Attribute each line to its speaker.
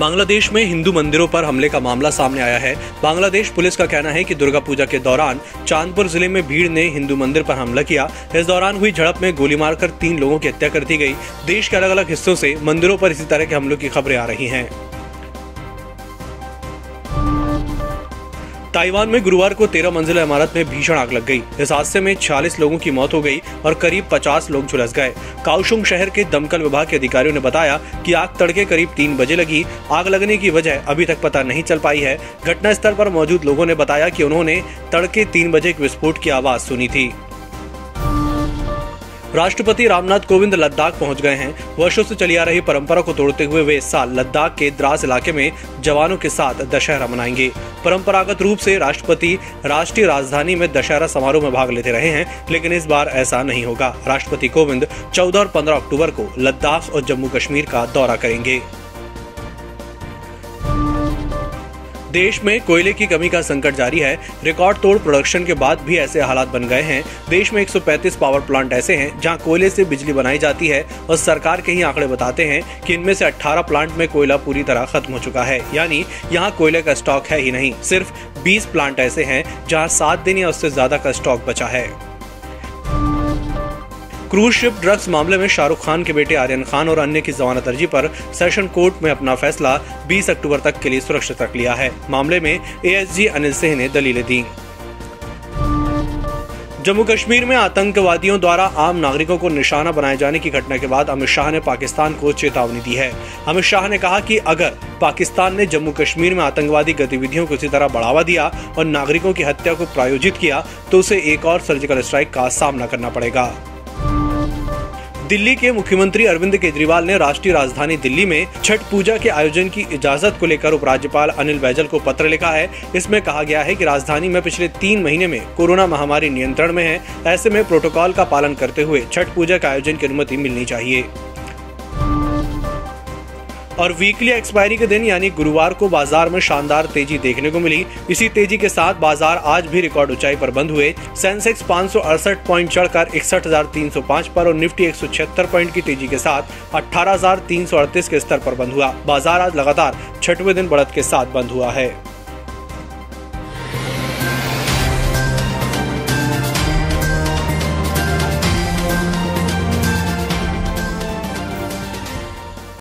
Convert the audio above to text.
Speaker 1: बांग्लादेश में हिंदू मंदिरों पर हमले का मामला सामने आया है। बांग्लादेश पुलिस का कहना है कि दुर्गा पूजा के दौरान चांदपुर ज़िले में भीड़ ने हिंदू मंदिर पर हमला किया। इस दौरान हुई झड़प में गोली मारकर तीन लोगों की हत्या कर दी गई। देश के अलग अलग हिस्सों से मंदिरों पर इसी तरह के हमलों की खबरें आ रही हैं। ताइवान में गुरुवार को तेरह मंजिला इमारत में भीषण आग लग गई। इस हादसे में 46 लोगों की मौत हो गई और करीब 50 लोग झुलस गए। काउशुंग शहर के दमकल विभाग के अधिकारियों ने बताया कि आग तड़के करीब तीन बजे लगी। आग लगने की वजह अभी तक पता नहीं चल पाई है। घटना स्थल पर मौजूद लोगों ने बताया कि उन्होंने तड़के तीन बजे एक विस्फोट की आवाज़ सुनी थी। राष्ट्रपति रामनाथ कोविंद लद्दाख पहुँच गए हैं। वर्षों से चली आ रही परंपरा को तोड़ते हुए वे इस साल लद्दाख के द्रास इलाके में जवानों के साथ दशहरा मनाएँगे। परंपरागत रूप से राष्ट्रपति राष्ट्रीय राजधानी में दशहरा समारोह में भाग लेते रहे हैं, लेकिन इस बार ऐसा नहीं होगा। राष्ट्रपति कोविंद 14 और 15 अक्टूबर को लद्दाख और जम्मू कश्मीर का दौरा करेंगे। देश में कोयले की कमी का संकट जारी है। रिकॉर्ड तोड़ प्रोडक्शन के बाद भी ऐसे हालात बन गए हैं। देश में 135 पावर प्लांट ऐसे हैं, जहाँ कोयले से बिजली बनाई जाती है और सरकार के ही आंकड़े बताते हैं कि इनमें से 18 प्लांट में कोयला पूरी तरह खत्म हो चुका है। यानी यहाँ कोयले का स्टॉक है ही नहीं, सिर्फ़ 20 प्लांट ऐसे हैं, जहाँ सात दिन या उससे ज़्यादा का स्टॉक बचा है। क्रूज शिप ड्रग्स मामले में शाहरुख खान के बेटे आर्यन खान और अन्य की जमानत अर्जी पर सेशन कोर्ट में अपना फैसला 20 अक्टूबर तक के लिए सुरक्षित रख लिया है। मामले में एएसजी अनिल सिंह ने दलीलें दी। जम्मू कश्मीर में आतंकवादियों द्वारा आम नागरिकों को निशाना बनाए जाने की घटना के बाद अमित शाह ने पाकिस्तान को चेतावनी दी है। अमित शाह ने कहा कि अगर पाकिस्तान ने जम्मू कश्मीर में आतंकवादी गतिविधियों को इसी तरह बढ़ावा दिया और नागरिकों की हत्या को प्रायोजित किया तो उसे एक और सर्जिकल स्ट्राइक का सामना करना पड़ेगा। दिल्ली के मुख्यमंत्री अरविंद केजरीवाल ने राष्ट्रीय राजधानी दिल्ली में छठ पूजा के आयोजन की इजाज़त को लेकर उपराज्यपाल अनिल बैजल को पत्र लिखा है। इसमें कहा गया है कि राजधानी में पिछले तीन महीने में कोरोना महामारी नियंत्रण में है। ऐसे में प्रोटोकॉल का पालन करते हुए छठ पूजा के आयोजन की अनुमति मिलनी चाहिए। और वीकली एक्सपायरी के दिन, यानी गुरुवार को बाज़ार में शानदार तेज़ी देखने को मिली। इसी तेज़ी के साथ बाज़ार आज भी रिकॉर्ड ऊंचाई पर बंद हुए। सेंसेक्स पाँच सौ अड़सठ पॉइंट चढ़कर इकसठ हज़ार तीन सौ पाँच पर और निफ्टी एक सौ छिहत्तर पॉइंट की तेज़ी के साथ अठारह हज़ार तीन सौ अड़तीस के स्तर पर बंद हुआ। बाज़ार आज लगातार छठवें दिन बढ़त के साथ बंद हुआ है।